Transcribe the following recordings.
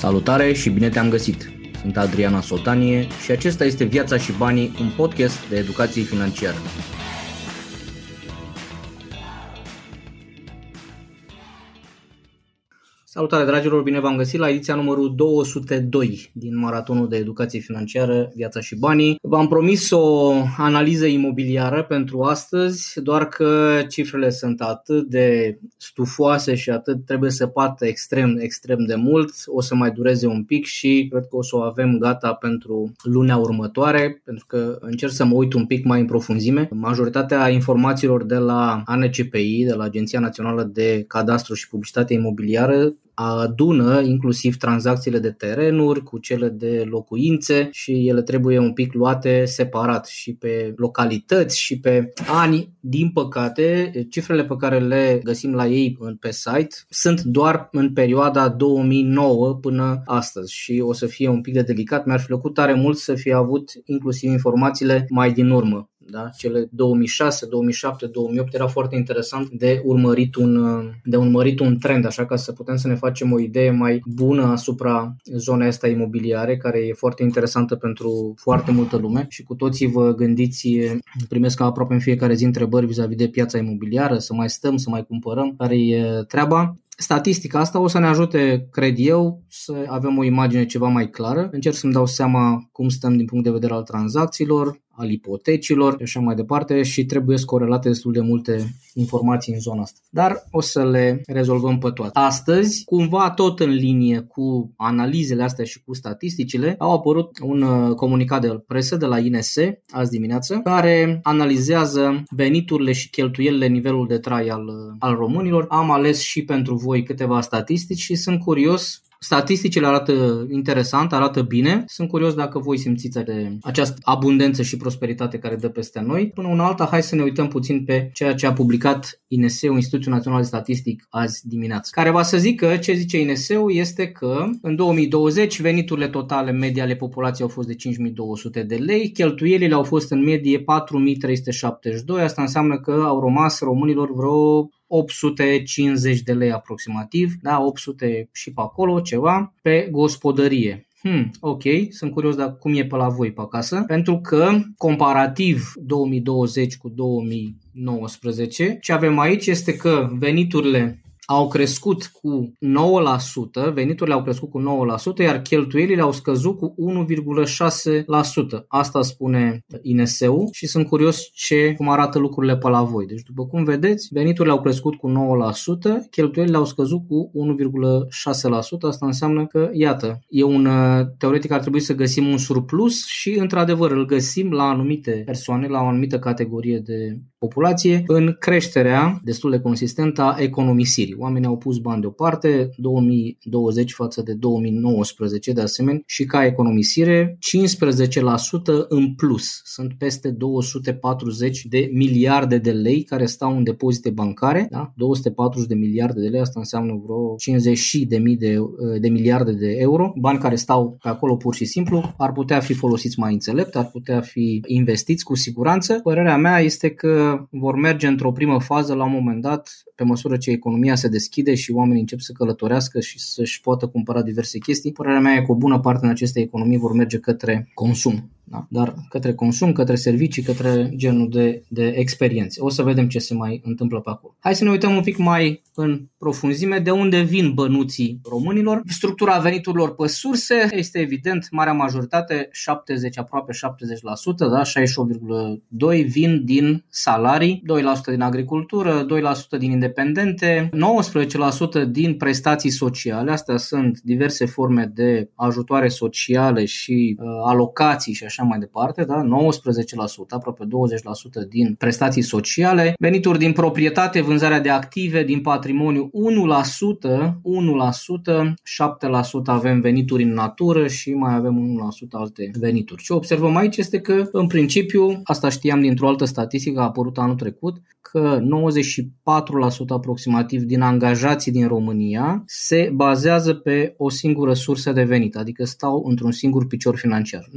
Salutare și bine te-am găsit! Sunt Adriana Sotanie și acesta este Viața și Banii, un podcast de educație financiară. Salutare dragilor, bine v-am găsit la ediția numărul 202 din Maratonul de Educație Financiară, Viața și Banii. V-am promis o analiză imobiliară pentru astăzi, doar că cifrele sunt atât de stufoase și atât trebuie să pată extrem, extrem de mult. O să mai dureze un pic și cred că o să o avem gata pentru lunea următoare, pentru că încerc să mă uit un pic mai în profunzime. Majoritatea informațiilor de la ANCPI, de la Agenția Națională de Cadastru și Publicitate Imobiliară, adună inclusiv tranzacțiile de terenuri cu cele de locuințe și ele trebuie un pic luate separat și pe localități și pe ani. Din păcate, cifrele pe care le găsim la ei pe site sunt doar în perioada 2009 până astăzi și o să fie un pic de delicat. Mi-ar fi plăcut tare mult să fie avut inclusiv informațiile mai din urmă da? cele 2006, 2007, 2008 era foarte interesant de urmărit un, de urmărit un trend, așa ca să putem să ne facem o idee mai bună asupra zonei asta imobiliare, care e foarte interesantă pentru foarte multă lume și cu toții vă gândiți, primesc aproape în fiecare zi întrebări vis-a-vis de piața imobiliară, să mai stăm, să mai cumpărăm, care e treaba statistica asta o să ne ajute, cred eu, să avem o imagine ceva mai clară. Încerc să-mi dau seama cum stăm din punct de vedere al tranzacțiilor, al ipotecilor și așa mai departe și trebuie corelate destul de multe informații în zona asta. Dar o să le rezolvăm pe toate. Astăzi, cumva tot în linie cu analizele astea și cu statisticile, au apărut un uh, comunicat de presă de la INS azi dimineață care analizează veniturile și cheltuielile nivelul de trai al, uh, al românilor. Am ales și pentru voi câteva statistici și sunt curios Statisticile arată interesant, arată bine. Sunt curios dacă voi simțiți de această abundență și prosperitate care dă peste noi. Până una alta, hai să ne uităm puțin pe ceea ce a publicat INSEU, Institutul Național de Statistic, azi dimineață. Care va să zică ce zice INSEU este că în 2020 veniturile totale medii ale populației au fost de 5200 de lei, cheltuielile au fost în medie 4372, asta înseamnă că au rămas românilor vreo 850 de lei aproximativ, da, 800 și pe acolo, ceva, pe gospodărie. Hmm, ok, sunt curios de cum e pe la voi pe acasă, pentru că comparativ 2020 cu 2019, ce avem aici este că veniturile au crescut cu 9%, veniturile au crescut cu 9%, iar cheltuielile au scăzut cu 1,6%. Asta spune INSEU și sunt curios ce, cum arată lucrurile pe la voi. Deci, după cum vedeți, veniturile au crescut cu 9%, cheltuielile au scăzut cu 1,6%. Asta înseamnă că, iată, e un, teoretic ar trebui să găsim un surplus și, într-adevăr, îl găsim la anumite persoane, la o anumită categorie de populație, în creșterea destul de consistentă a economisirii oamenii au pus bani deoparte, 2020 față de 2019 de asemenea și ca economisire 15% în plus. Sunt peste 240 de miliarde de lei care stau în depozite bancare, da? 240 de miliarde de lei, asta înseamnă vreo 50 de mii de, de miliarde de euro, bani care stau pe acolo pur și simplu, ar putea fi folosiți mai înțelept, ar putea fi investiți cu siguranță. Părerea mea este că vor merge într-o primă fază la un moment dat, pe măsură ce economia se deschide și oamenii încep să călătorească și să-și poată cumpăra diverse chestii, părerea mea e că o bună parte în aceste economii vor merge către consum da? dar către consum, către servicii, către genul de, de experiențe. O să vedem ce se mai întâmplă pe acolo. Hai să ne uităm un pic mai în profunzime de unde vin bănuții românilor. Structura veniturilor pe surse este evident, marea majoritate, 70, aproape 70%, da? 68,2% vin din salarii, 2% din agricultură, 2% din independente, 19% din prestații sociale, astea sunt diverse forme de ajutoare sociale și uh, alocații și așa așa mai departe, da? 19%, aproape 20% din prestații sociale, venituri din proprietate, vânzarea de active, din patrimoniu 1%, 1%, 7% avem venituri în natură și mai avem 1% alte venituri. Ce observăm aici este că, în principiu, asta știam dintr-o altă statistică, a apărut anul trecut, că 94% aproximativ din angajații din România se bazează pe o singură sursă de venit, adică stau într-un singur picior financiar.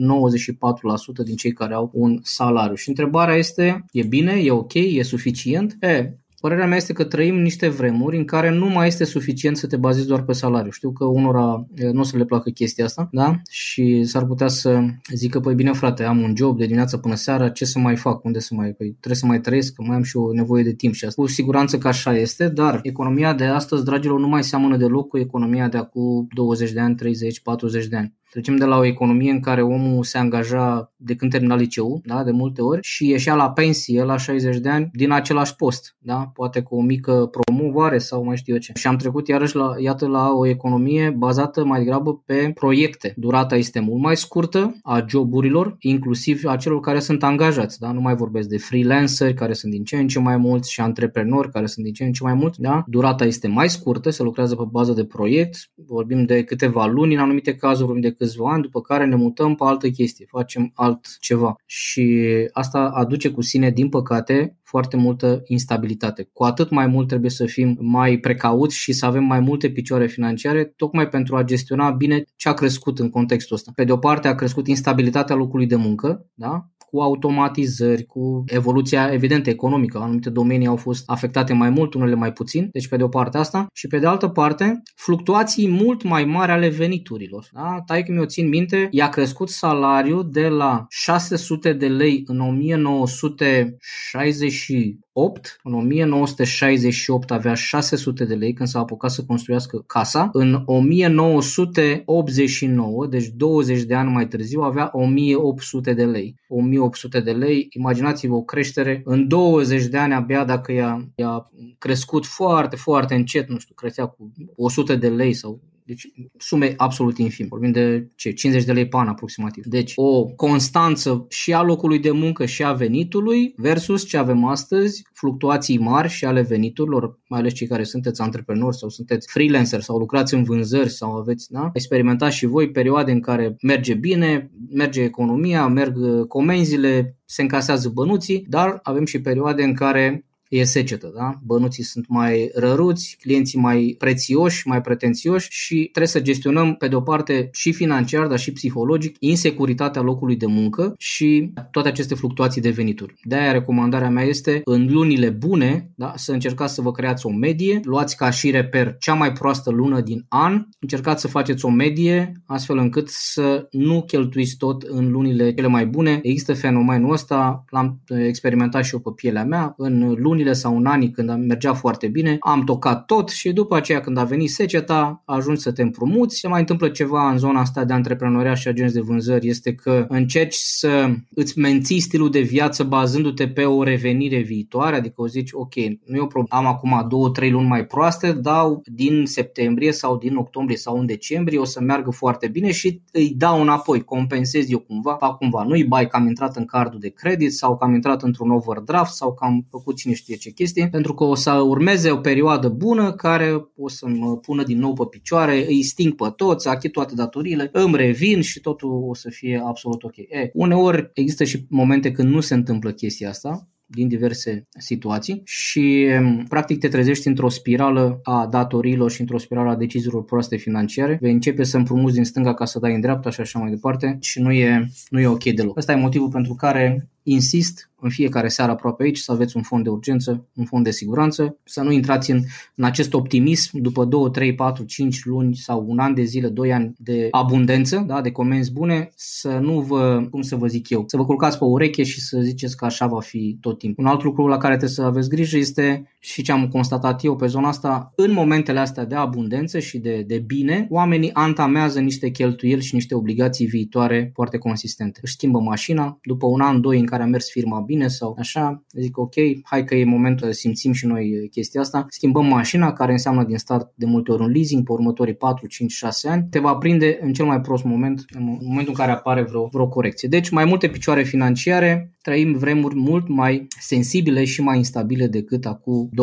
94 din cei care au un salariu. Și întrebarea este, e bine, e ok, e suficient? E, Părerea mea este că trăim niște vremuri în care nu mai este suficient să te bazezi doar pe salariu. Știu că unora nu o să le placă chestia asta, da? Și s-ar putea să zică, păi bine frate, am un job de dimineață până seara, ce să mai fac? Unde să mai... Păi trebuie să mai trăiesc, că mai am și o nevoie de timp și asta. Cu siguranță că așa este, dar economia de astăzi, dragilor, nu mai seamănă deloc cu economia de acum 20 de ani, 30, 40 de ani. Trecem de la o economie în care omul se angaja de când termina liceu, da, de multe ori, și ieșea la pensie la 60 de ani din același post, da, poate cu o mică promovare sau mai știu eu ce. Și am trecut iarăși la, iată, la o economie bazată mai degrabă pe proiecte. Durata este mult mai scurtă a joburilor, inclusiv a celor care sunt angajați, da, nu mai vorbesc de freelanceri care sunt din ce în ce mai mulți și antreprenori care sunt din ce în ce mai mulți, da. Durata este mai scurtă, se lucrează pe bază de proiect, vorbim de câteva luni în anumite cazuri, vorbim de câțiva ani, după care ne mutăm pe altă chestie, facem altceva. Și asta aduce cu sine, din păcate, foarte multă instabilitate. Cu atât mai mult trebuie să fim mai precauți și să avem mai multe picioare financiare, tocmai pentru a gestiona bine ce a crescut în contextul ăsta. Pe de o parte a crescut instabilitatea locului de muncă, da? cu automatizări, cu evoluția evident economică. Anumite domenii au fost afectate mai mult, unele mai puțin, deci pe de o parte asta și pe de altă parte fluctuații mult mai mari ale veniturilor. Da? Tai că mi-o țin minte, i-a crescut salariul de la 600 de lei în 1960 8, în 1968 avea 600 de lei când s-a apucat să construiască casa. În 1989, deci 20 de ani mai târziu, avea 1800 de lei. 1800 de lei, imaginați-vă o creștere în 20 de ani abia dacă i-a, i-a crescut foarte, foarte încet, nu știu, creștea cu 100 de lei sau deci sume absolut infime. Vorbim de ce? 50 de lei pe an aproximativ. Deci o constanță și a locului de muncă și a venitului versus ce avem astăzi, fluctuații mari și ale veniturilor, mai ales cei care sunteți antreprenori sau sunteți freelancer sau lucrați în vânzări sau aveți, da? Experimentați și voi perioade în care merge bine, merge economia, merg comenzile, se încasează bănuții, dar avem și perioade în care e secetă, da? Bănuții sunt mai răruți, clienții mai prețioși, mai pretențioși și trebuie să gestionăm pe de o parte și financiar, dar și psihologic insecuritatea locului de muncă și toate aceste fluctuații de venituri. De aia recomandarea mea este în lunile bune, da, să încercați să vă creați o medie, luați ca și reper cea mai proastă lună din an, încercați să faceți o medie astfel încât să nu cheltuiți tot în lunile cele mai bune. Există fenomenul ăsta, l-am experimentat și eu pe pielea mea, în lunile lunile sau în anii când mergea foarte bine, am tocat tot și după aceea când a venit seceta, ajungi să te împrumuți. Se mai întâmplă ceva în zona asta de antreprenoria și agenți de vânzări, este că încerci să îți menții stilul de viață bazându-te pe o revenire viitoare, adică o zici, ok, nu e o problemă, am acum două, trei luni mai proaste, dau din septembrie sau din octombrie sau în decembrie, o să meargă foarte bine și îi dau înapoi, compensez eu cumva, fac cumva, nu-i bai că am intrat în cardul de credit sau că am intrat într-un overdraft sau că am făcut cine știe știe ce chestie, pentru că o să urmeze o perioadă bună care o să mă pună din nou pe picioare, îi sting pe toți, achit toate datoriile, îmi revin și totul o să fie absolut ok. E, uneori există și momente când nu se întâmplă chestia asta, din diverse situații și practic te trezești într-o spirală a datoriilor și într-o spirală a deciziilor proaste financiare. Vei începe să împrumuți din stânga ca să dai în dreapta și așa mai departe și nu e, nu e ok deloc. Ăsta e motivul pentru care insist în fiecare seară aproape aici să aveți un fond de urgență, un fond de siguranță, să nu intrați în, în acest optimism după 2, 3, 4, 5 luni sau un an de zile, 2 ani de abundență, da, de comenzi bune, să nu vă, cum să vă zic eu, să vă culcați pe ureche și să ziceți că așa va fi tot timpul. Un alt lucru la care trebuie să aveți grijă este și ce am constatat eu pe zona asta, în momentele astea de abundență și de, de bine, oamenii antamează niște cheltuieli și niște obligații viitoare foarte consistente. Își schimbă mașina, după un an, doi în care a mers firma bine sau așa, zic ok, hai că e momentul să simțim și noi chestia asta, schimbăm mașina care înseamnă din start de multe ori un leasing pe următorii 4, 5, 6 ani, te va prinde în cel mai prost moment, în momentul în care apare vreo, vreo corecție. Deci mai multe picioare financiare, trăim vremuri mult mai sensibile și mai instabile decât acum 20-30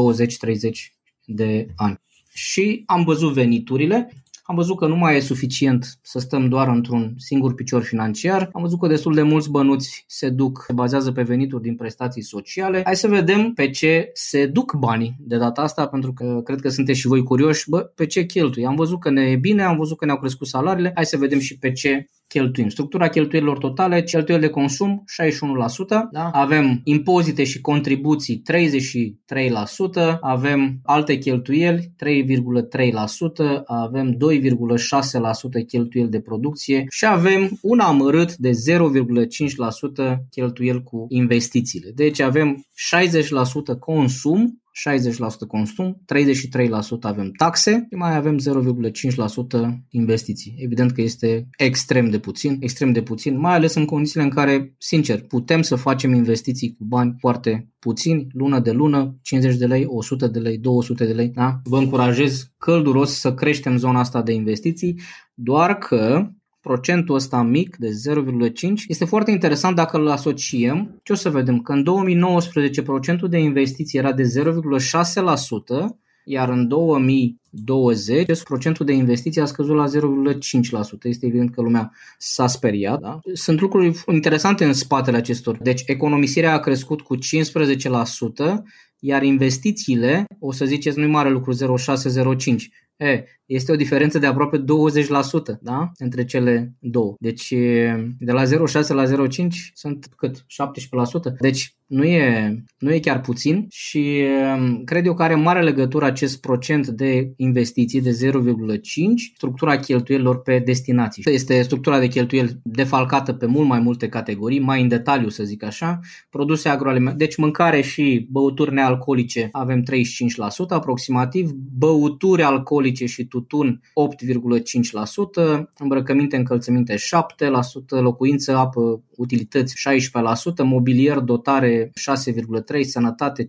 de ani. Și am văzut veniturile, am văzut că nu mai e suficient să stăm doar într-un singur picior financiar. Am văzut că destul de mulți bănuți se duc, se bazează pe venituri din prestații sociale. Hai să vedem pe ce se duc banii de data asta, pentru că cred că sunteți și voi curioși, bă, pe ce cheltui. Am văzut că ne e bine, am văzut că ne-au crescut salariile, hai să vedem și pe ce cheltuim. Structura cheltuielilor totale, cheltuieli de consum 61%, da? avem impozite și contribuții 33%, avem alte cheltuieli 3,3%, avem 2,6% cheltuieli de producție și avem un amărât de 0,5% cheltuieli cu investițiile. Deci avem 60% consum 60% consum, 33% avem taxe și mai avem 0,5% investiții. Evident că este extrem de puțin, extrem de puțin, mai ales în condițiile în care, sincer, putem să facem investiții cu bani foarte puțini, lună de lună, 50 de lei, 100 de lei, 200 de lei. Da? Vă încurajez călduros să creștem zona asta de investiții, doar că procentul ăsta mic de 0,5 este foarte interesant dacă îl asociem. Ce o să vedem? Că în 2019 procentul de investiții era de 0,6%, iar în 2020 procentul de investiții a scăzut la 0,5%. Este evident că lumea s-a speriat. Da? Sunt lucruri interesante în spatele acestor. Deci economisirea a crescut cu 15%, iar investițiile, o să ziceți, nu-i mare lucru, 0,6-0,5. E, este o diferență de aproape 20% da? între cele două. Deci de la 0,6 la 0,5 sunt cât? 17%. Deci nu e, nu e chiar puțin și cred eu că are mare legătură acest procent de investiții de 0,5 structura cheltuielilor pe destinații. Este structura de cheltuieli defalcată pe mult mai multe categorii, mai în detaliu să zic așa. Produse agroalimentare, deci mâncare și băuturi nealcoolice avem 35% aproximativ, băuturi alcoolice și tutun 8,5%, îmbrăcăminte, încălțăminte 7%, locuință, apă, utilități 16%, mobilier, dotare 6,3%, sănătate 5%,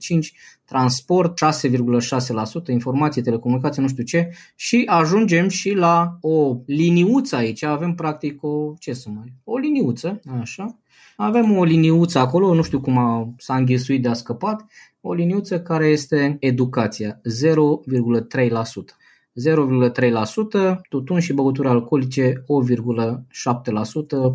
transport 6,6%, informație, telecomunicație, nu știu ce. Și ajungem și la o liniuță aici, avem practic o, ce să mai, o liniuță, așa, avem o liniuță acolo, nu știu cum a, s-a înghesuit de a scăpat, o liniuță care este educația, 0,3%. 0,3%, tutun și băuturi alcoolice 8,7%,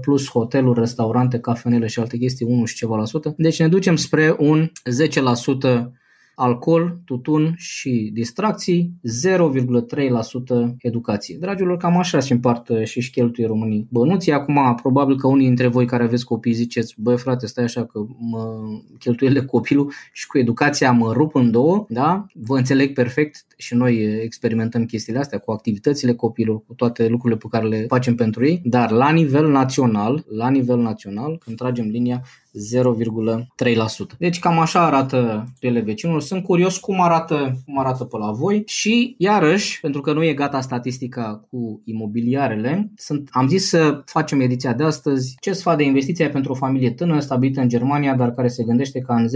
plus hoteluri, restaurante, cafenele și alte chestii 1 și ceva la sută. Deci ne ducem spre un 10% alcool, tutun și distracții, 0,3% educație. Dragilor, cam așa se împartă și își cheltuie românii bănuții. Acum, probabil că unii dintre voi care aveți copii ziceți, băi frate, stai așa că mă cheltuielile copilul și cu educația mă rup în două, da? Vă înțeleg perfect și noi experimentăm chestiile astea cu activitățile copilor, cu toate lucrurile pe care le facem pentru ei, dar la nivel național, la nivel național, când tragem linia, 0,3%. Deci cam așa arată ele vecinul. Sunt curios cum arată, cum arată pe la voi și iarăși, pentru că nu e gata statistica cu imobiliarele, sunt, am zis să facem ediția de astăzi ce sfat de investiție pentru o familie tânără stabilită în Germania, dar care se gândește ca în 10-15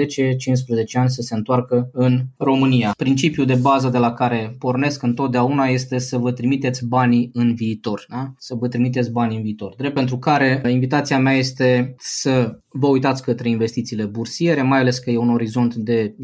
ani să se întoarcă în România. Principiul de bază de la care pornesc întotdeauna este să vă trimiteți banii în viitor. Da? Să vă trimiteți banii în viitor. Drept pentru care invitația mea este să vă uitați către investițiile bursiere, mai ales că e un orizont de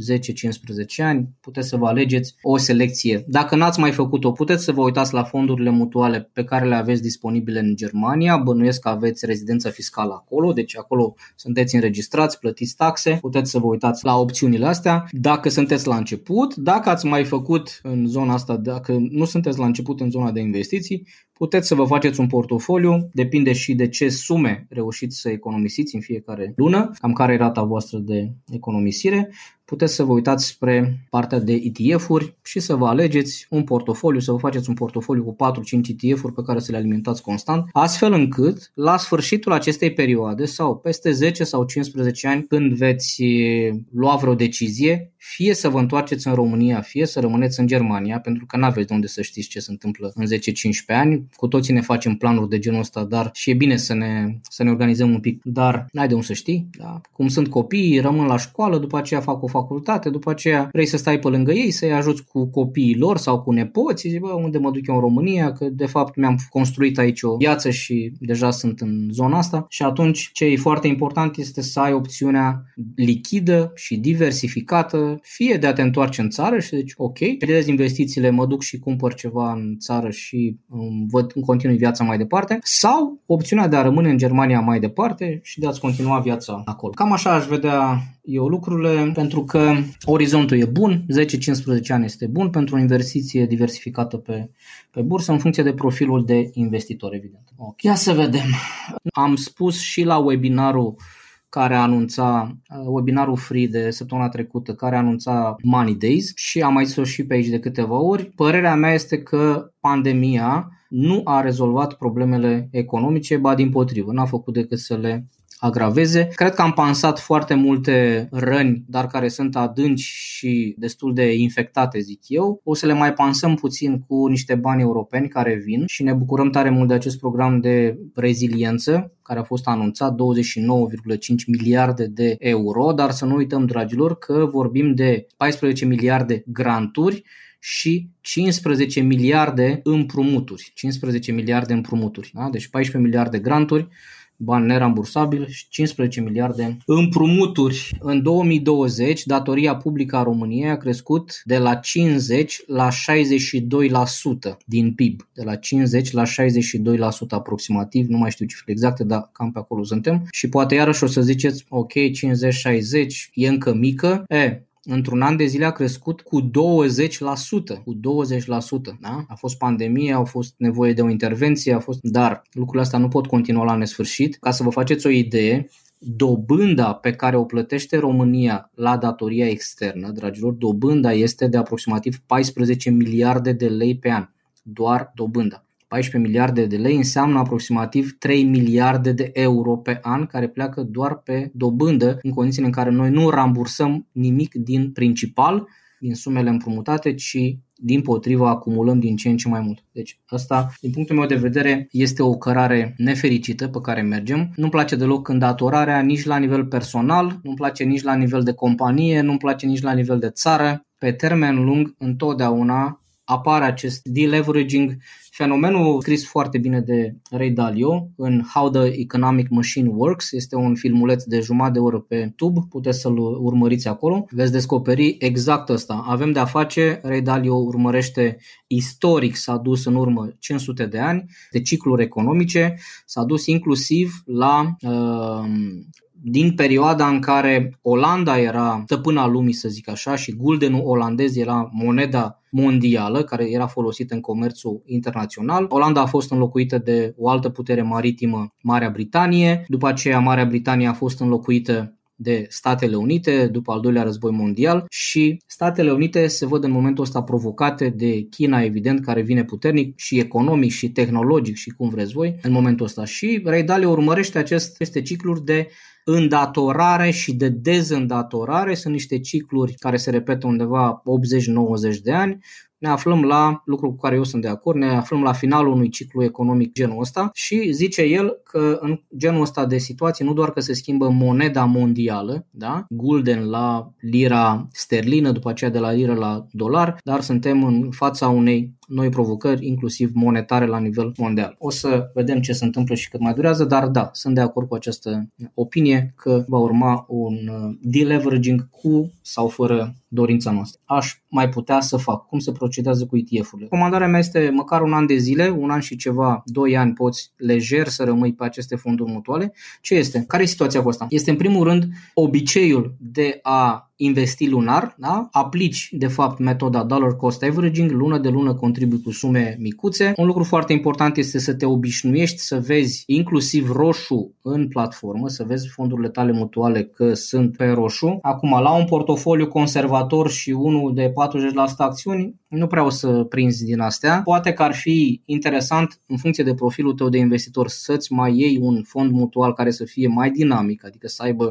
10-15 ani, puteți să vă alegeți o selecție. Dacă n-ați mai făcut-o, puteți să vă uitați la fondurile mutuale pe care le aveți disponibile în Germania, bănuiesc că aveți rezidență fiscală acolo, deci acolo sunteți înregistrați, plătiți taxe, puteți să vă uitați la opțiunile astea. Dacă sunteți la început, dacă ați mai făcut în zona asta, dacă nu sunteți la început în zona de investiții, Puteți să vă faceți un portofoliu, depinde și de ce sume reușiți să economisiți în fiecare lună, cam care e rata voastră de economisire. Puteți să vă uitați spre partea de ETF-uri și să vă alegeți un portofoliu, să vă faceți un portofoliu cu 4-5 ETF-uri pe care să le alimentați constant, astfel încât la sfârșitul acestei perioade sau peste 10 sau 15 ani când veți lua vreo decizie, fie să vă întoarceți în România, fie să rămâneți în Germania, pentru că nu aveți de unde să știți ce se întâmplă în 10-15 ani. Cu toții ne facem planuri de genul ăsta, dar și e bine să ne, să ne organizăm un pic, dar n-ai de unde să știi. Da? Cum sunt copii, rămân la școală, după aceea fac o facultate, după aceea vrei să stai pe lângă ei, să-i ajuți cu copiii lor sau cu nepoții, zici, bă, unde mă duc eu în România, că de fapt mi-am construit aici o viață și deja sunt în zona asta și atunci ce e foarte important este să ai opțiunea lichidă și diversificată fie de a te întoarce în țară și zici ok, pierdezi investițiile, mă duc și cumpăr ceva în țară și um, văd în continui viața mai departe, sau opțiunea de a rămâne în Germania mai departe și de a-ți continua viața acolo. Cam așa aș vedea eu lucrurile, pentru că orizontul e bun, 10-15 ani este bun pentru o investiție diversificată pe, pe bursă în funcție de profilul de investitor, evident. Ok, ia să vedem. Am spus și la webinarul care anunța uh, webinarul free de săptămâna trecută, care anunța Money Days și am mai zis și pe aici de câteva ori. Părerea mea este că pandemia nu a rezolvat problemele economice, ba din potrivă, n-a făcut decât să le agraveze. Cred că am pansat foarte multe răni, dar care sunt adânci și destul de infectate, zic eu. O să le mai pansăm puțin cu niște bani europeni care vin și ne bucurăm tare mult de acest program de reziliență care a fost anunțat 29,5 miliarde de euro, dar să nu uităm, dragilor, că vorbim de 14 miliarde granturi și 15 miliarde împrumuturi. 15 miliarde împrumuturi. Da? Deci 14 miliarde granturi, bani nerambursabili și 15 miliarde împrumuturi. În 2020, datoria publică a României a crescut de la 50 la 62% din PIB. De la 50 la 62% aproximativ, nu mai știu cifre exacte, dar cam pe acolo suntem. Și poate iarăși o să ziceți, ok, 50-60 e încă mică. E, într-un an de zile a crescut cu 20%. Cu 20%. Da? A fost pandemie, au fost nevoie de o intervenție, a fost... dar lucrurile astea nu pot continua la nesfârșit. Ca să vă faceți o idee, dobânda pe care o plătește România la datoria externă, dragilor, dobânda este de aproximativ 14 miliarde de lei pe an. Doar dobânda. 14 miliarde de lei înseamnă aproximativ 3 miliarde de euro pe an care pleacă doar pe dobândă în condițiile în care noi nu rambursăm nimic din principal, din sumele împrumutate, ci din potrivă acumulăm din ce în ce mai mult. Deci asta, din punctul meu de vedere, este o cărare nefericită pe care mergem. Nu-mi place deloc îndatorarea nici la nivel personal, nu-mi place nici la nivel de companie, nu-mi place nici la nivel de țară. Pe termen lung, întotdeauna apare acest deleveraging, fenomenul scris foarte bine de Ray Dalio în How the Economic Machine Works. Este un filmuleț de jumătate de oră pe YouTube, puteți să-l urmăriți acolo. Veți descoperi exact asta. Avem de-a face, Ray Dalio urmărește istoric, s-a dus în urmă 500 de ani de cicluri economice, s-a dus inclusiv la uh, din perioada în care Olanda era stăpâna lumii, să zic așa, și guldenul olandez era moneda mondială care era folosită în comerțul internațional. Olanda a fost înlocuită de o altă putere maritimă, Marea Britanie. După aceea, Marea Britanie a fost înlocuită de Statele Unite după al doilea război mondial și Statele Unite se văd în momentul ăsta provocate de China, evident, care vine puternic și economic și tehnologic și cum vreți voi în momentul ăsta. Și Ray Dalio urmărește aceste cicluri de îndatorare și de dezîndatorare. Sunt niște cicluri care se repetă undeva 80-90 de ani. Ne aflăm la lucru cu care eu sunt de acord, ne aflăm la finalul unui ciclu economic genul ăsta și zice el că în genul ăsta de situații nu doar că se schimbă moneda mondială, da? gulden la lira sterlină, după aceea de la liră la dolar, dar suntem în fața unei noi provocări, inclusiv monetare la nivel mondial. O să vedem ce se întâmplă și cât mai durează, dar da, sunt de acord cu această opinie că va urma un uh, deleveraging cu sau fără dorința noastră. Aș mai putea să fac. Cum se procedează cu ETF-urile? Comandarea mea este măcar un an de zile, un an și ceva, doi ani poți lejer să rămâi pe aceste fonduri mutuale. Ce este? Care e situația cu asta? Este în primul rând obiceiul de a investi lunar, da? aplici de fapt metoda dollar cost averaging, lună de lună contribui cu sume micuțe. Un lucru foarte important este să te obișnuiești să vezi inclusiv roșu în platformă, să vezi fondurile tale mutuale că sunt pe roșu. Acum, la un portofoliu conservator și unul de 40% acțiuni, nu prea o să prinzi din astea. Poate că ar fi interesant, în funcție de profilul tău de investitor, să-ți mai iei un fond mutual care să fie mai dinamic, adică să aibă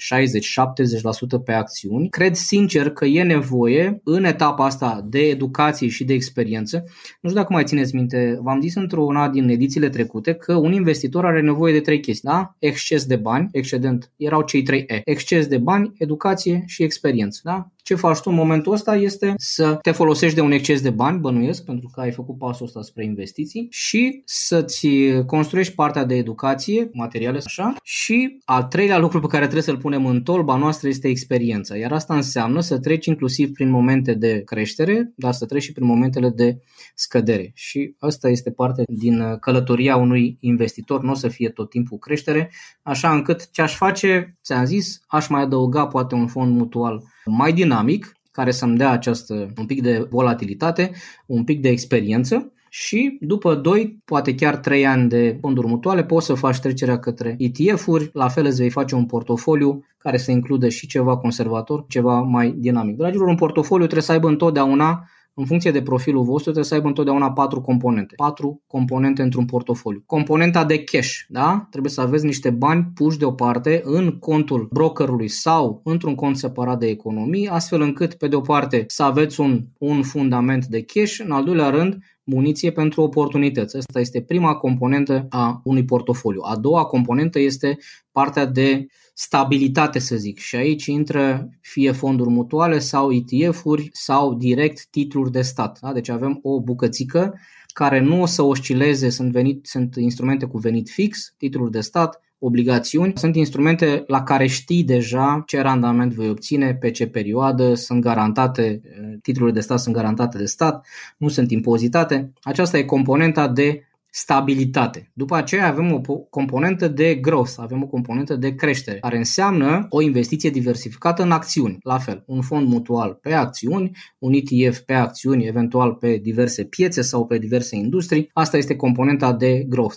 60-70% pe acțiuni. Cred sincer că e nevoie în etapa asta de educație și de experiență. Nu știu dacă mai țineți minte, v-am zis într-una din edițiile trecute că un investitor are nevoie de trei chestii, da? Exces de bani, excedent, erau cei trei E. Exces de bani, educație și experiență, da? Ce faci tu în momentul ăsta este să te folosești de un exces de bani, bănuiesc, pentru că ai făcut pasul ăsta spre investiții și să-ți construiești partea de educație, materiale, așa. Și al treilea lucru pe care trebuie să-l punem în tolba noastră este experiența. Iar asta înseamnă să treci inclusiv prin momente de creștere, dar să treci și prin momentele de scădere. Și asta este parte din călătoria unui investitor, nu o să fie tot timpul creștere, așa încât ce aș face, ți-am zis, aș mai adăuga poate un fond mutual mai dinamic, care să-mi dea această un pic de volatilitate, un pic de experiență și după 2, poate chiar 3 ani de fonduri mutuale poți să faci trecerea către ETF-uri, la fel îți vei face un portofoliu care să includă și ceva conservator, ceva mai dinamic. Dragilor, un portofoliu trebuie să aibă întotdeauna în funcție de profilul vostru, trebuie să aibă întotdeauna patru componente. Patru componente într-un portofoliu. Componenta de cash, da? Trebuie să aveți niște bani puși deoparte în contul brokerului sau într-un cont separat de economii, astfel încât, pe de o parte, să aveți un, un fundament de cash, în al doilea rând, muniție pentru oportunități. Asta este prima componentă a unui portofoliu. A doua componentă este partea de stabilitate, să zic. Și aici intră fie fonduri mutuale sau ETF-uri sau direct titluri de stat. Da? Deci avem o bucățică care nu o să oscileze, sunt, venit, sunt instrumente cu venit fix, titluri de stat, obligațiuni, sunt instrumente la care știi deja ce randament vei obține, pe ce perioadă, sunt garantate, titlurile de stat sunt garantate de stat, nu sunt impozitate. Aceasta e componenta de stabilitate. După aceea avem o componentă de growth, avem o componentă de creștere, care înseamnă o investiție diversificată în acțiuni. La fel, un fond mutual pe acțiuni, un ETF pe acțiuni, eventual pe diverse piețe sau pe diverse industrii. Asta este componenta de growth.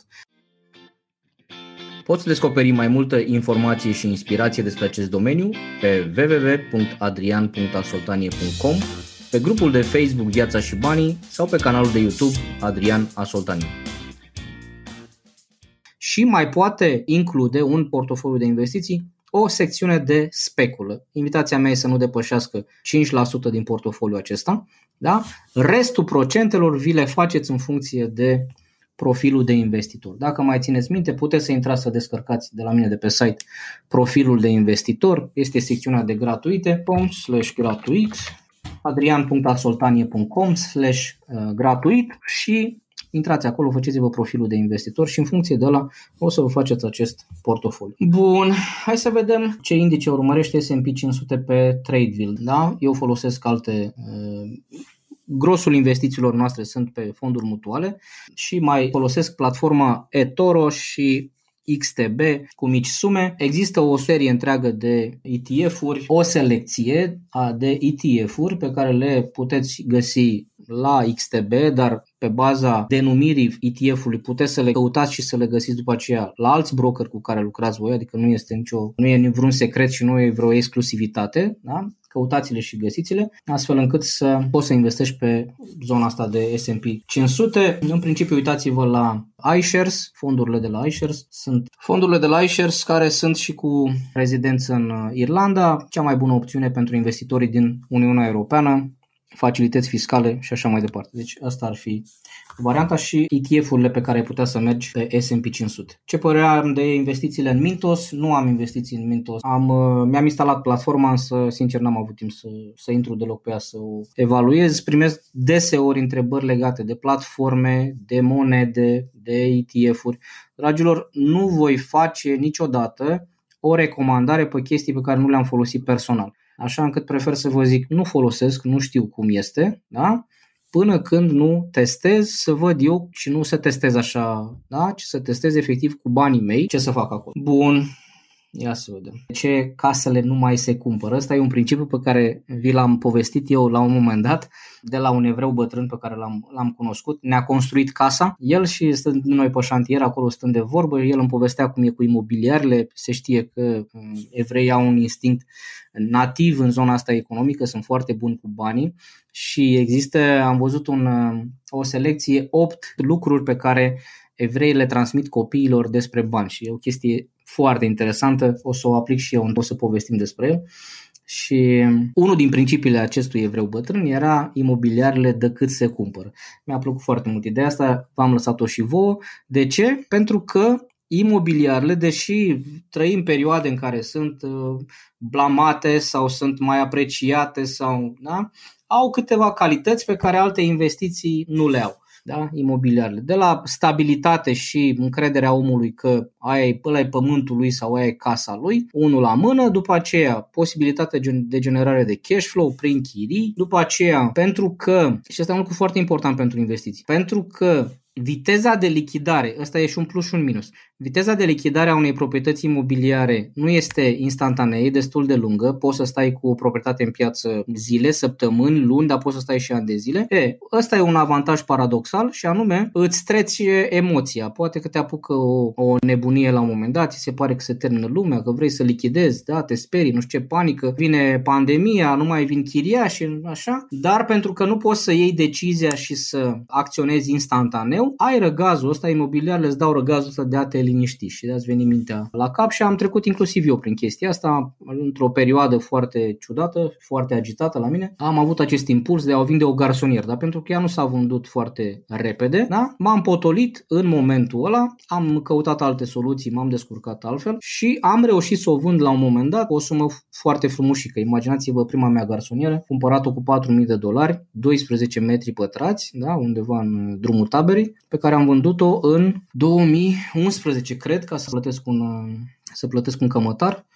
Poți descoperi mai multă informație și inspirație despre acest domeniu pe www.adrian.asoltanie.com, pe grupul de Facebook Viața și Banii sau pe canalul de YouTube Adrian Asoltanie și mai poate include un portofoliu de investiții o secțiune de speculă. Invitația mea e să nu depășească 5% din portofoliul acesta. Da? Restul procentelor vi le faceți în funcție de profilul de investitor. Dacă mai țineți minte, puteți să intrați să descărcați de la mine de pe site profilul de investitor. Este secțiunea de gratuite, com slash gratuit, adrian.asoltanie.com slash uh, gratuit și Intrați acolo, faceți-vă profilul de investitor și în funcție de la o să vă faceți acest portofoliu. Bun, hai să vedem ce indice urmărește S&P 500 pe TradeVille. Da? Eu folosesc alte uh, grosul investițiilor noastre sunt pe fonduri mutuale și mai folosesc platforma eToro și XTB cu mici sume. Există o serie întreagă de ETF-uri, o selecție de ETF-uri pe care le puteți găsi la XTB, dar pe baza denumirii ETF-ului puteți să le căutați și să le găsiți după aceea la alți broker cu care lucrați voi, adică nu este nicio, nu e vreun secret și nu e vreo exclusivitate, da? căutați-le și găsiți-le, astfel încât să poți să investești pe zona asta de S&P 500. În principiu, uitați-vă la iShares, fondurile de la iShares. Sunt fondurile de la iShares care sunt și cu rezidență în Irlanda, cea mai bună opțiune pentru investitorii din Uniunea Europeană facilități fiscale și așa mai departe. Deci asta ar fi varianta și ETF-urile pe care ai putea să mergi pe S&P 500. Ce părere am de investițiile în Mintos? Nu am investiții în Mintos. Am, uh, mi-am instalat platforma, însă sincer n-am avut timp să, să intru deloc pe ea să o evaluez. Primesc deseori întrebări legate de platforme, de monede, de ETF-uri. Dragilor, nu voi face niciodată o recomandare pe chestii pe care nu le-am folosit personal așa încât prefer să vă zic nu folosesc, nu știu cum este, da? până când nu testez, să văd eu și nu să testez așa, da? ci să testez efectiv cu banii mei ce să fac acolo. Bun, Ia să vedem. De ce casele nu mai se cumpără? Ăsta e un principiu pe care vi l-am povestit eu la un moment dat de la un evreu bătrân pe care l-am, l-am cunoscut. Ne-a construit casa, el și stând noi pe șantier, acolo stând de vorbă, el îmi povestea cum e cu imobiliarele, se știe că mm, evreii au un instinct nativ în zona asta economică, sunt foarte buni cu banii și există, am văzut un, o selecție, 8 lucruri pe care evrei le transmit copiilor despre bani și e o chestie foarte interesantă, o să o aplic și eu, o să povestim despre el. Și unul din principiile acestui evreu bătrân era imobiliarele de cât se cumpără. Mi-a plăcut foarte mult ideea asta, v-am lăsat-o și vouă. De ce? Pentru că imobiliarele, deși trăim perioade în care sunt uh, blamate sau sunt mai apreciate sau da, au câteva calități pe care alte investiții nu le au da? imobiliarele. De la stabilitate și încrederea omului că aia e, ăla e pământul lui sau aia e casa lui, unul la mână, după aceea posibilitatea de generare de cash flow prin chirii, după aceea pentru că, și asta e un lucru foarte important pentru investiții, pentru că viteza de lichidare, ăsta e și un plus și un minus. Viteza de lichidare a unei proprietăți imobiliare nu este instantanee, e destul de lungă. Poți să stai cu o proprietate în piață zile, săptămâni, luni, dar poți să stai și ani de zile. E, ăsta e un avantaj paradoxal și anume îți treci emoția. Poate că te apucă o, o nebunie la un moment dat, ți se pare că se termină lumea, că vrei să lichidezi, da, te sperii, nu știu ce panică, vine pandemia, nu mai vin și așa, dar pentru că nu poți să iei decizia și să acționezi instantaneu, ai răgazul ăsta, imobiliarele îți dau răgazul ăsta de a te liniști și de-ați veni mintea la cap și am trecut inclusiv eu prin chestia asta într-o perioadă foarte ciudată, foarte agitată la mine. Am avut acest impuls de a o vinde o garsonieră, dar pentru că ea nu s-a vândut foarte repede, da? m-am potolit în momentul ăla, am căutat alte soluții, m-am descurcat altfel și am reușit să o vând la un moment dat o sumă foarte frumușică. Imaginați-vă prima mea garsonieră, cumpărat-o cu 4.000 de dolari, 12 metri pătrați, da? undeva în drumul taberei, pe care am vândut-o în 2011 12, cred, ca să plătesc un, să plătesc un cămătar,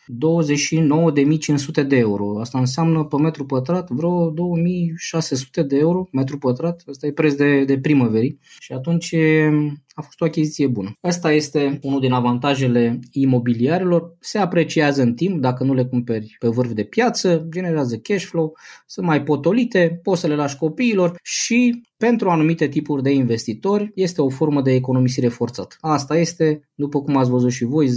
29.500 de euro. Asta înseamnă pe metru pătrat vreo 2.600 de euro metru pătrat. Asta e preț de, de primăverii și atunci a fost o achiziție bună. Asta este unul din avantajele imobiliarelor. Se apreciază în timp dacă nu le cumperi pe vârf de piață, generează cash flow, sunt mai potolite, poți să le lași copiilor și pentru anumite tipuri de investitori este o formă de economisire forțată. Asta este, după cum ați văzut și voi, 0,5%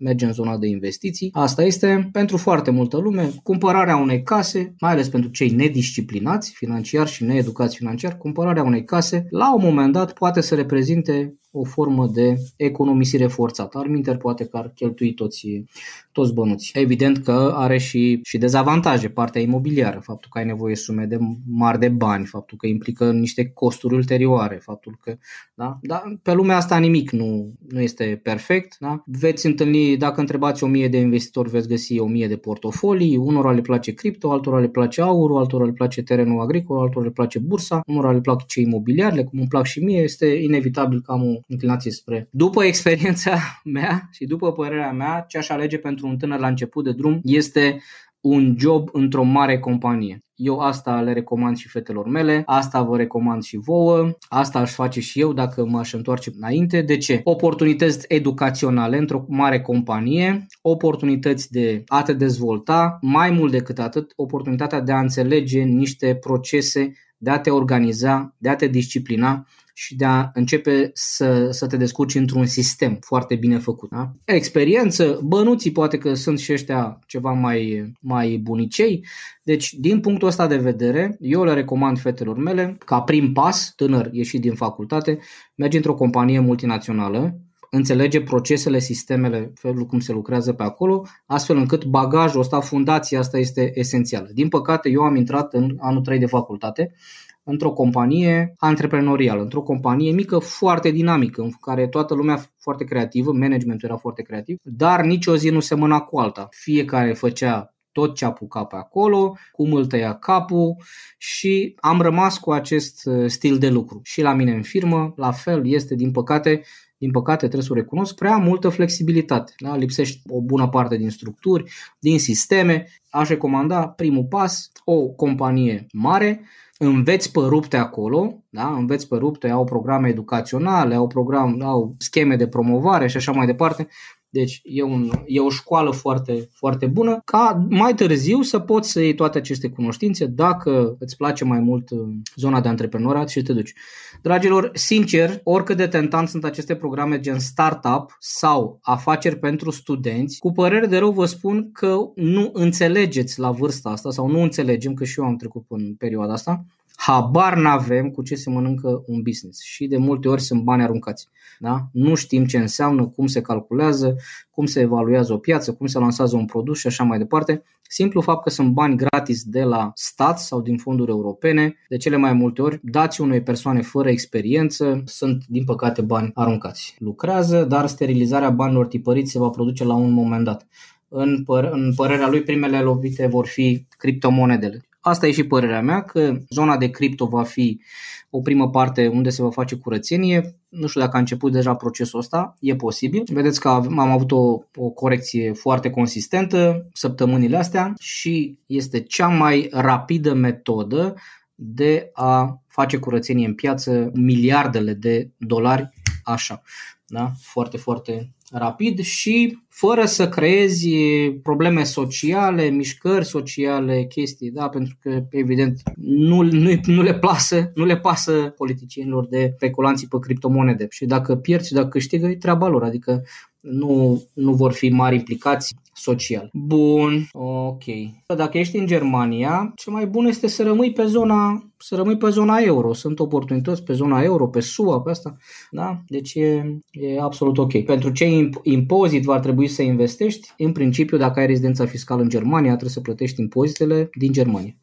merge în zona de investiții. Asta este pentru foarte multă lume cumpărarea unei case, mai ales pentru cei nedisciplinați financiar și needucați financiar, cumpărarea unei case la un moment dat poate să reprezinte o formă de economisire forțată. Arminter poate că ar cheltui toți, toți bănuți. Evident că are și, și dezavantaje partea imobiliară, faptul că ai nevoie sume de mari de bani, faptul că implică niște costuri ulterioare, faptul că, da, da pe lumea asta nimic nu, nu este perfect, da? Veți întâlni, dacă întrebați o mie de investitori, veți găsi o mie de portofolii, unora le place cripto, altora le place aurul, altora le place terenul agricol, altora le place bursa, unora le plac ce imobiliarele, cum îmi plac și mie, este inevitabil că am o inclinație spre. După experiența mea și după părerea mea, ce aș alege pentru un tânăr la început de drum este un job într-o mare companie. Eu asta le recomand și fetelor mele, asta vă recomand și vouă, asta aș face și eu dacă m-aș întoarce înainte. De ce? Oportunități educaționale într-o mare companie, oportunități de a te dezvolta, mai mult decât atât, oportunitatea de a înțelege niște procese, de a te organiza, de a te disciplina și de a începe să, să te descurci într-un sistem foarte bine făcut. Da? Experiență, bănuții poate că sunt și ăștia ceva mai, mai bunicei, deci din punctul ăsta de vedere, eu le recomand fetelor mele ca prim pas, tânăr ieșit din facultate, mergi într-o companie multinațională, înțelege procesele, sistemele, felul cum se lucrează pe acolo, astfel încât bagajul ăsta, fundația asta este esențială. Din păcate, eu am intrat în anul 3 de facultate într-o companie antreprenorială, într-o companie mică, foarte dinamică, în care toată lumea foarte creativă, managementul era foarte creativ, dar nici o zi nu se mâna cu alta. Fiecare făcea tot ce apuca pe acolo, cum îl tăia capul și am rămas cu acest uh, stil de lucru. Și la mine în firmă, la fel, este din păcate din păcate trebuie să o recunosc, prea multă flexibilitate. Da? Lipsește o bună parte din structuri, din sisteme. Aș recomanda primul pas, o companie mare, înveți pe rupte acolo, da? înveți pe rupte, au programe educaționale, au, program, au scheme de promovare și așa mai departe. Deci e, un, e o școală foarte, foarte bună ca mai târziu să poți să iei toate aceste cunoștințe dacă îți place mai mult uh, zona de antreprenoriat și te duci. Dragilor, sincer, oricât de tentant sunt aceste programe gen startup sau afaceri pentru studenți, cu părere de rău vă spun că nu înțelegeți la vârsta asta sau nu înțelegem, că și eu am trecut în perioada asta, habar n-avem cu ce se mănâncă un business și de multe ori sunt bani aruncați. Da? Nu știm ce înseamnă, cum se calculează, cum se evaluează o piață, cum se lansează un produs și așa mai departe. Simplu fapt că sunt bani gratis de la stat sau din fonduri europene, de cele mai multe ori dați unei persoane fără experiență, sunt din păcate bani aruncați. Lucrează, dar sterilizarea banilor tipăriți se va produce la un moment dat. În, păr- în părerea lui, primele lovite vor fi criptomonedele. Asta e și părerea mea, că zona de cripto va fi o primă parte unde se va face curățenie. Nu știu dacă a început deja procesul ăsta, e posibil. Vedeți că am avut o, o corecție foarte consistentă săptămânile astea și este cea mai rapidă metodă de a face curățenie în piață miliardele de dolari așa. Da? Foarte, foarte rapid și fără să creezi probleme sociale, mișcări sociale, chestii, da? pentru că evident nu, nu, nu le pasă, nu le pasă politicienilor de speculanții pe criptomonede și dacă pierzi și dacă câștigă e treaba lor, adică nu, nu vor fi mari implicații social. Bun, ok. Dacă ești în Germania, ce mai bun este să rămâi pe zona să rămâi pe zona euro. Sunt oportunități pe zona euro, pe SUA, pe asta. Da? Deci e, e absolut ok. Pentru ce impozit va trebui să investești? În principiu, dacă ai rezidența fiscală în Germania, trebuie să plătești impozitele din Germania.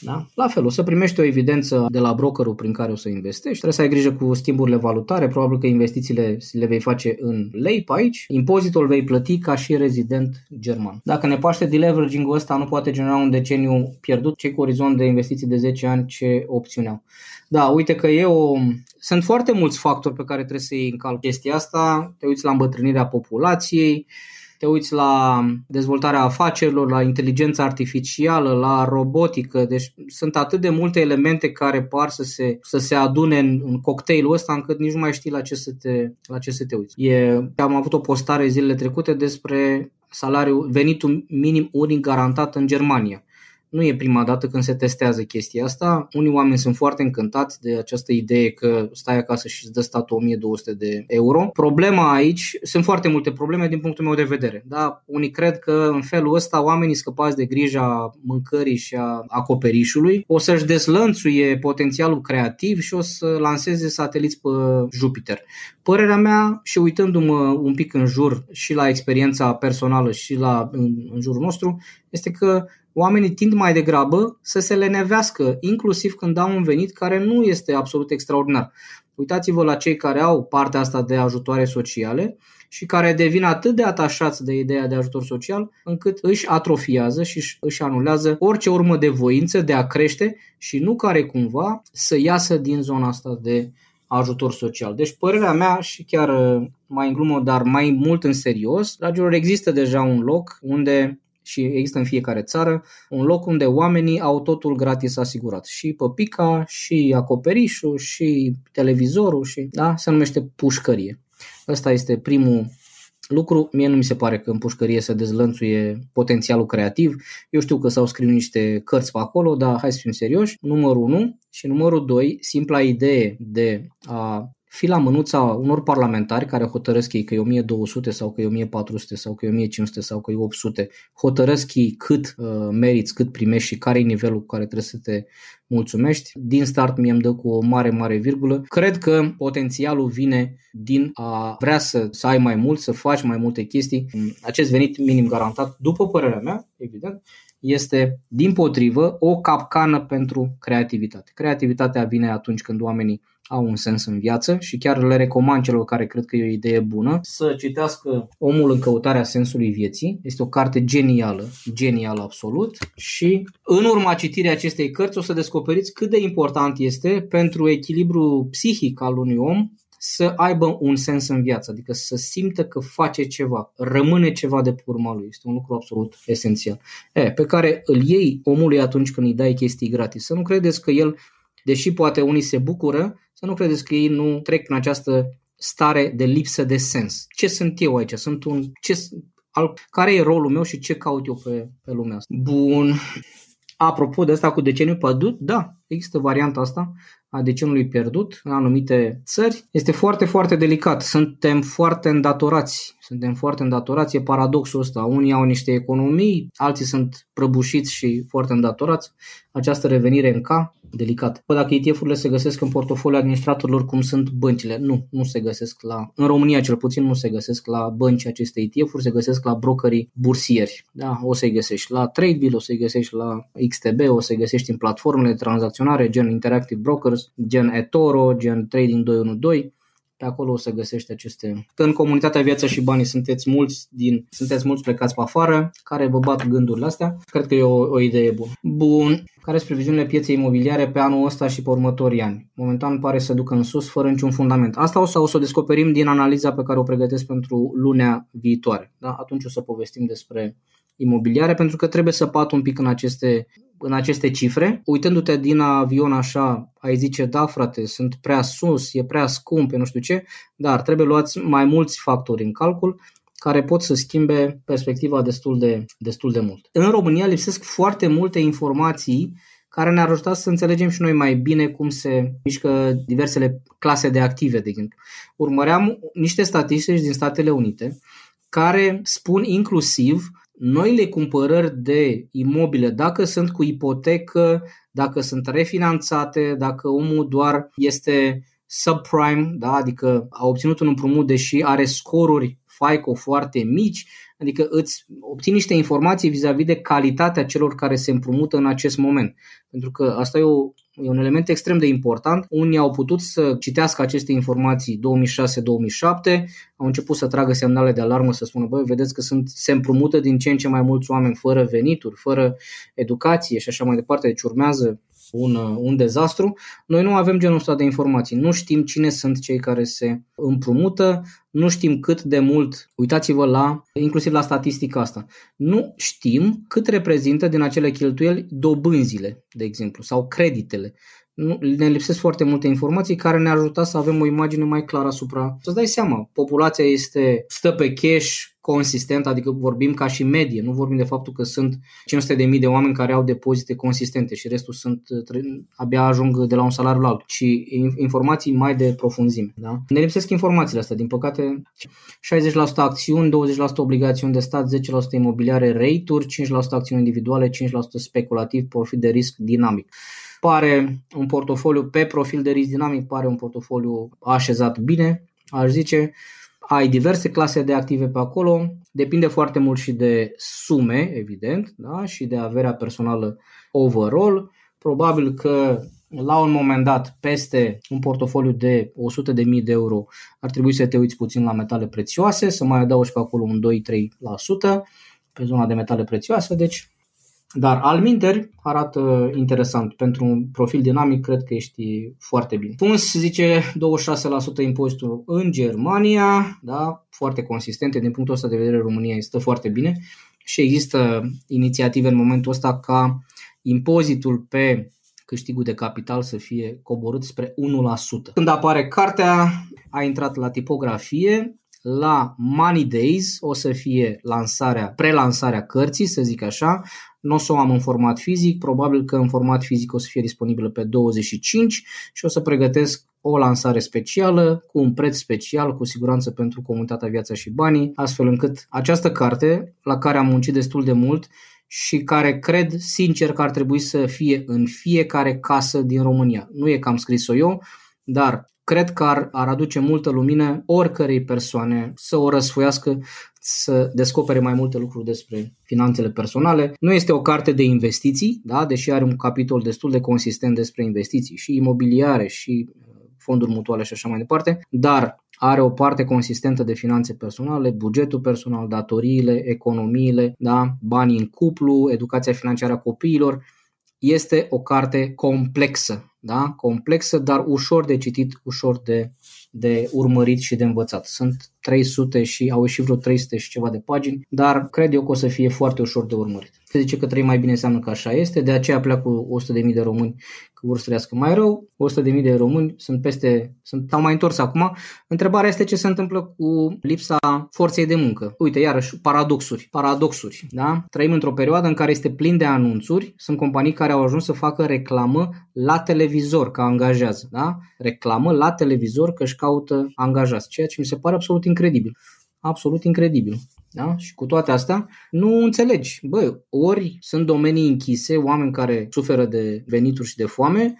Da? La fel, o să primești o evidență de la brokerul prin care o să investești. Trebuie să ai grijă cu schimburile valutare. Probabil că investițiile le vei face în lei pe aici. Impozitul vei plăti ca și rezident german. Dacă ne paște deleveraging-ul ăsta nu poate genera un deceniu pierdut, cei cu orizont de investiții de 10 ani ce opțiune au. Da, uite că eu sunt foarte mulți factori pe care trebuie să iei în calcul chestia asta. Te uiți la îmbătrânirea populației, te uiți la dezvoltarea afacerilor, la inteligența artificială, la robotică, deci sunt atât de multe elemente care par să se, să se adune în, în cocktailul ăsta încât nici nu mai știi la ce să te, la ce să te uiți. E, am avut o postare zilele trecute despre salariul, venitul minim unic garantat în Germania. Nu e prima dată când se testează chestia asta. Unii oameni sunt foarte încântați de această idee că stai acasă și îți dă statul 1200 de euro. Problema aici, sunt foarte multe probleme din punctul meu de vedere. Da? Unii cred că în felul ăsta oamenii scăpați de grija mâncării și a acoperișului o să-și dezlănțuie potențialul creativ și o să lanseze sateliți pe Jupiter. Părerea mea și uitându-mă un pic în jur și la experiența personală și la în, în jurul nostru, este că oamenii tind mai degrabă să se lenevească, inclusiv când au un venit care nu este absolut extraordinar. Uitați-vă la cei care au partea asta de ajutoare sociale și care devin atât de atașați de ideea de ajutor social încât își atrofiază și își anulează orice urmă de voință de a crește și nu care cumva să iasă din zona asta de ajutor social. Deci părerea mea și chiar mai în glumă, dar mai mult în serios, dragilor, există deja un loc unde și există în fiecare țară un loc unde oamenii au totul gratis asigurat. Și păpica, și acoperișul, și televizorul, și da, se numește pușcărie. Ăsta este primul lucru. Mie nu mi se pare că în pușcărie se dezlănțuie potențialul creativ. Eu știu că s-au scris niște cărți pe acolo, dar hai să fim serioși. Numărul 1 și numărul 2, simpla idee de a fi la mânuța unor parlamentari care hotărăsc ei că e 1200 sau că e 1400 sau că e 1500 sau că e 800, hotărăsc ei cât uh, meriți, cât primești și care e nivelul cu care trebuie să te mulțumești. Din start mie îmi dă cu o mare, mare virgulă. Cred că potențialul vine din a vrea să, să ai mai mult, să faci mai multe chestii. Acest venit minim garantat, după părerea mea, evident, este, din potrivă, o capcană pentru creativitate. Creativitatea vine atunci când oamenii au un sens în viață și chiar le recomand celor care cred că e o idee bună să citească Omul în căutarea sensului vieții. Este o carte genială, genială absolut și în urma citirii acestei cărți o să descoperiți cât de important este pentru echilibru psihic al unui om să aibă un sens în viață, adică să simtă că face ceva, rămâne ceva de pe urma lui. Este un lucru absolut esențial. E, pe care îl iei omului atunci când îi dai chestii gratis. Să nu credeți că el, deși poate unii se bucură, să nu credeți că ei nu trec în această stare de lipsă de sens. Ce sunt eu aici? Sunt un... Ce, al, care e rolul meu și ce caut eu pe, pe lumea asta? Bun. Apropo de asta cu deceniul pierdut, da, există varianta asta a decenului pierdut în anumite țări. Este foarte, foarte delicat. Suntem foarte îndatorați. Suntem foarte îndatorați. E paradoxul ăsta. Unii au niște economii, alții sunt prăbușiți și foarte îndatorați. Această revenire în ca delicat. Bă, dacă ETF-urile se găsesc în portofoliul administratorilor cum sunt băncile, nu, nu se găsesc la, în România cel puțin nu se găsesc la bănci aceste ETF-uri, se găsesc la brokerii bursieri. Da, o să-i găsești la TradeBill, o să-i găsești la XTB, o să-i găsești în platformele de tranzacționare gen Interactive Brokers, gen eToro, gen Trading 212 pe acolo o să găsești aceste. În comunitatea Viața și Banii sunteți mulți, din, sunteți mulți plecați pe afară, care vă bat gândurile astea. Cred că e o, o idee bună. Bun. Care sunt previziunile pieței imobiliare pe anul ăsta și pe următorii ani? Momentan pare să ducă în sus fără niciun fundament. Asta o să, o să o descoperim din analiza pe care o pregătesc pentru lunea viitoare. Da? Atunci o să povestim despre imobiliare pentru că trebuie să pat un pic în aceste în aceste cifre. Uitându-te din avion așa, ai zice, da frate, sunt prea sus, e prea scump, e nu știu ce, dar trebuie luați mai mulți factori în calcul care pot să schimbe perspectiva destul de, destul de mult. În România lipsesc foarte multe informații care ne-ar ajuta să înțelegem și noi mai bine cum se mișcă diversele clase de active, de exemplu. Urmăream niște statistici din Statele Unite care spun inclusiv noile cumpărări de imobile, dacă sunt cu ipotecă, dacă sunt refinanțate, dacă omul doar este subprime, da? adică a obținut un împrumut deși are scoruri FICO foarte mici, adică îți obții niște informații vis-a-vis de calitatea celor care se împrumută în acest moment. Pentru că asta e o E un element extrem de important. Unii au putut să citească aceste informații 2006-2007, au început să tragă semnale de alarmă, să spună, băi, vedeți că sunt, se împrumută din ce în ce mai mulți oameni fără venituri, fără educație și așa mai departe, deci urmează un, un dezastru. Noi nu avem genul ăsta de informații. Nu știm cine sunt cei care se împrumută, nu știm cât de mult, uitați-vă la, inclusiv la statistica asta, nu știm cât reprezintă din acele cheltuieli dobânzile, de exemplu, sau creditele. Nu, ne lipsesc foarte multe informații care ne ajută să avem o imagine mai clară asupra. Să-ți dai seama, populația este, stă pe cash, consistent, adică vorbim ca și medie, nu vorbim de faptul că sunt 500.000 de oameni care au depozite consistente și restul sunt abia ajung de la un salariu la altul, ci informații mai de profunzime. Da? Ne lipsesc informațiile astea, din păcate 60% acțiuni, 20% obligațiuni de stat, 10% imobiliare rate-uri, 5% acțiuni individuale, 5% speculativ, profit de risc dinamic pare un portofoliu pe profil de risc dinamic, pare un portofoliu așezat bine, aș zice ai diverse clase de active pe acolo, depinde foarte mult și de sume, evident, da? și de averea personală overall. Probabil că la un moment dat, peste un portofoliu de 100.000 de euro, ar trebui să te uiți puțin la metale prețioase, să mai adaugi pe acolo un 2-3% pe zona de metale prețioase, deci dar alminteri arată interesant. Pentru un profil dinamic cred că ești foarte bine. Puns zice 26% impozitul în Germania, da, foarte consistente. Din punctul ăsta de vedere România este foarte bine și există inițiative în momentul ăsta ca impozitul pe câștigul de capital să fie coborât spre 1%. Când apare cartea, a intrat la tipografie, la Money Days o să fie lansarea, prelansarea cărții, să zic așa. Nu o să o am în format fizic, probabil că în format fizic o să fie disponibilă pe 25 și o să pregătesc o lansare specială, cu un preț special, cu siguranță pentru comunitatea Viața și Banii, astfel încât această carte, la care am muncit destul de mult și care cred sincer că ar trebui să fie în fiecare casă din România. Nu e că am scris-o eu, dar cred că ar, ar aduce multă lumină oricărei persoane să o răsfoiască, să descopere mai multe lucruri despre finanțele personale. Nu este o carte de investiții, da? deși are un capitol destul de consistent despre investiții și imobiliare și uh, fonduri mutuale și așa mai departe, dar are o parte consistentă de finanțe personale, bugetul personal, datoriile, economiile, da? banii în cuplu, educația financiară a copiilor. Este o carte complexă, da? complexă, dar ușor de citit, ușor de, de urmărit și de învățat. Sunt 300 și au ieșit vreo 300 și ceva de pagini, dar cred eu că o să fie foarte ușor de urmărit. Se zice că trăi mai bine înseamnă că așa este, de aceea pleacă 100.000 de români că vor să trăiască mai rău, 100.000 de români sunt peste, sunt, au mai întors acum. Întrebarea este ce se întâmplă cu lipsa forței de muncă. Uite, iarăși, paradoxuri, paradoxuri, da? Trăim într-o perioadă în care este plin de anunțuri, sunt companii care au ajuns să facă reclamă la televizor că angajează, da? Reclamă la televizor că își caută angajați, ceea ce mi se pare absolut incredibil. Absolut incredibil. Da? Și cu toate astea, nu înțelegi. Bă, ori sunt domenii închise, oameni care suferă de venituri și de foame,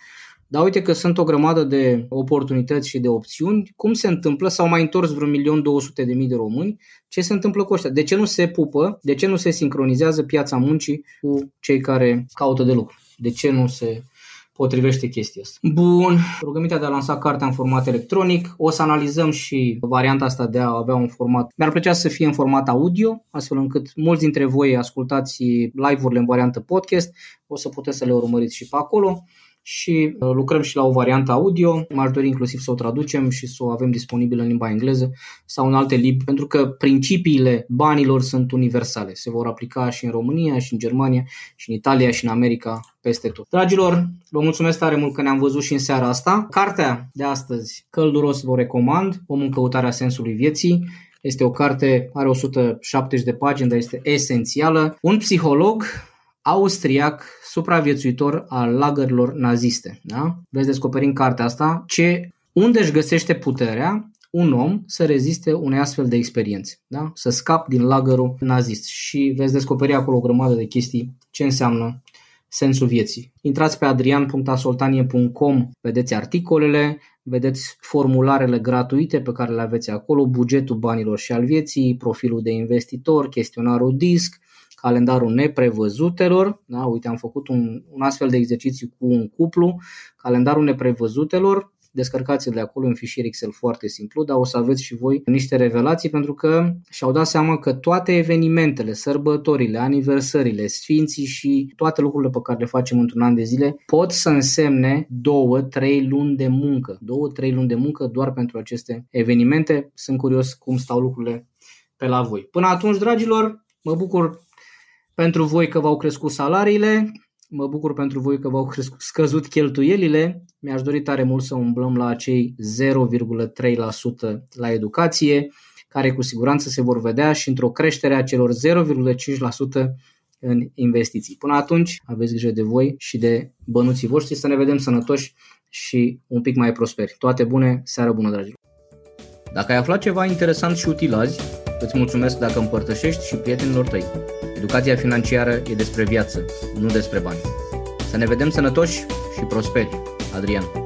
dar uite că sunt o grămadă de oportunități și de opțiuni. Cum se întâmplă? S-au mai întors vreo 1.200.000 de români. Ce se întâmplă cu ăștia? De ce nu se pupă? De ce nu se sincronizează piața muncii cu cei care caută de lucru? De ce nu se potrivește chestia asta. Bun, rugămintea de a lansa cartea în format electronic. O să analizăm și varianta asta de a avea un format. Mi-ar plăcea să fie în format audio, astfel încât mulți dintre voi ascultați live-urile în variantă podcast. O să puteți să le urmăriți și pe acolo și uh, lucrăm și la o variantă audio. M-aș dori inclusiv să o traducem și să o avem disponibilă în limba engleză sau în alte limbi, pentru că principiile banilor sunt universale. Se vor aplica și în România, și în Germania, și în Italia, și în America, peste tot. Dragilor, vă mulțumesc tare mult că ne-am văzut și în seara asta. Cartea de astăzi, călduros vă recomand, Om în căutarea sensului vieții. Este o carte, are 170 de pagini, dar este esențială. Un psiholog austriac supraviețuitor al lagărilor naziste. Da? Veți descoperi în cartea asta ce, unde își găsește puterea un om să reziste unei astfel de experiențe, da? să scap din lagărul nazist și veți descoperi acolo o grămadă de chestii ce înseamnă sensul vieții. Intrați pe adrian.asoltanie.com, vedeți articolele, vedeți formularele gratuite pe care le aveți acolo, bugetul banilor și al vieții, profilul de investitor, chestionarul DISC, calendarul neprevăzutelor, da? uite am făcut un, un astfel de exercițiu cu un cuplu, calendarul neprevăzutelor, descărcați de acolo în fișier Excel foarte simplu, dar o să aveți și voi niște revelații pentru că și-au dat seama că toate evenimentele, sărbătorile, aniversările, sfinții și toate lucrurile pe care le facem într-un an de zile pot să însemne două, trei luni de muncă. Două, trei luni de muncă doar pentru aceste evenimente. Sunt curios cum stau lucrurile pe la voi. Până atunci, dragilor, mă bucur pentru voi că v-au crescut salariile, mă bucur pentru voi că v-au crescut, scăzut cheltuielile. Mi-aș dori tare mult să umblăm la acei 0,3% la educație, care cu siguranță se vor vedea și într-o creștere a celor 0,5% în investiții. Până atunci, aveți grijă de voi și de bănuții voștri, să ne vedem sănătoși și un pic mai prosperi. Toate bune, seară bună, dragilor! Dacă ai aflat ceva interesant și util azi, îți mulțumesc dacă împărtășești și prietenilor tăi. Educația financiară e despre viață, nu despre bani. Să ne vedem sănătoși și prosperi. Adrian.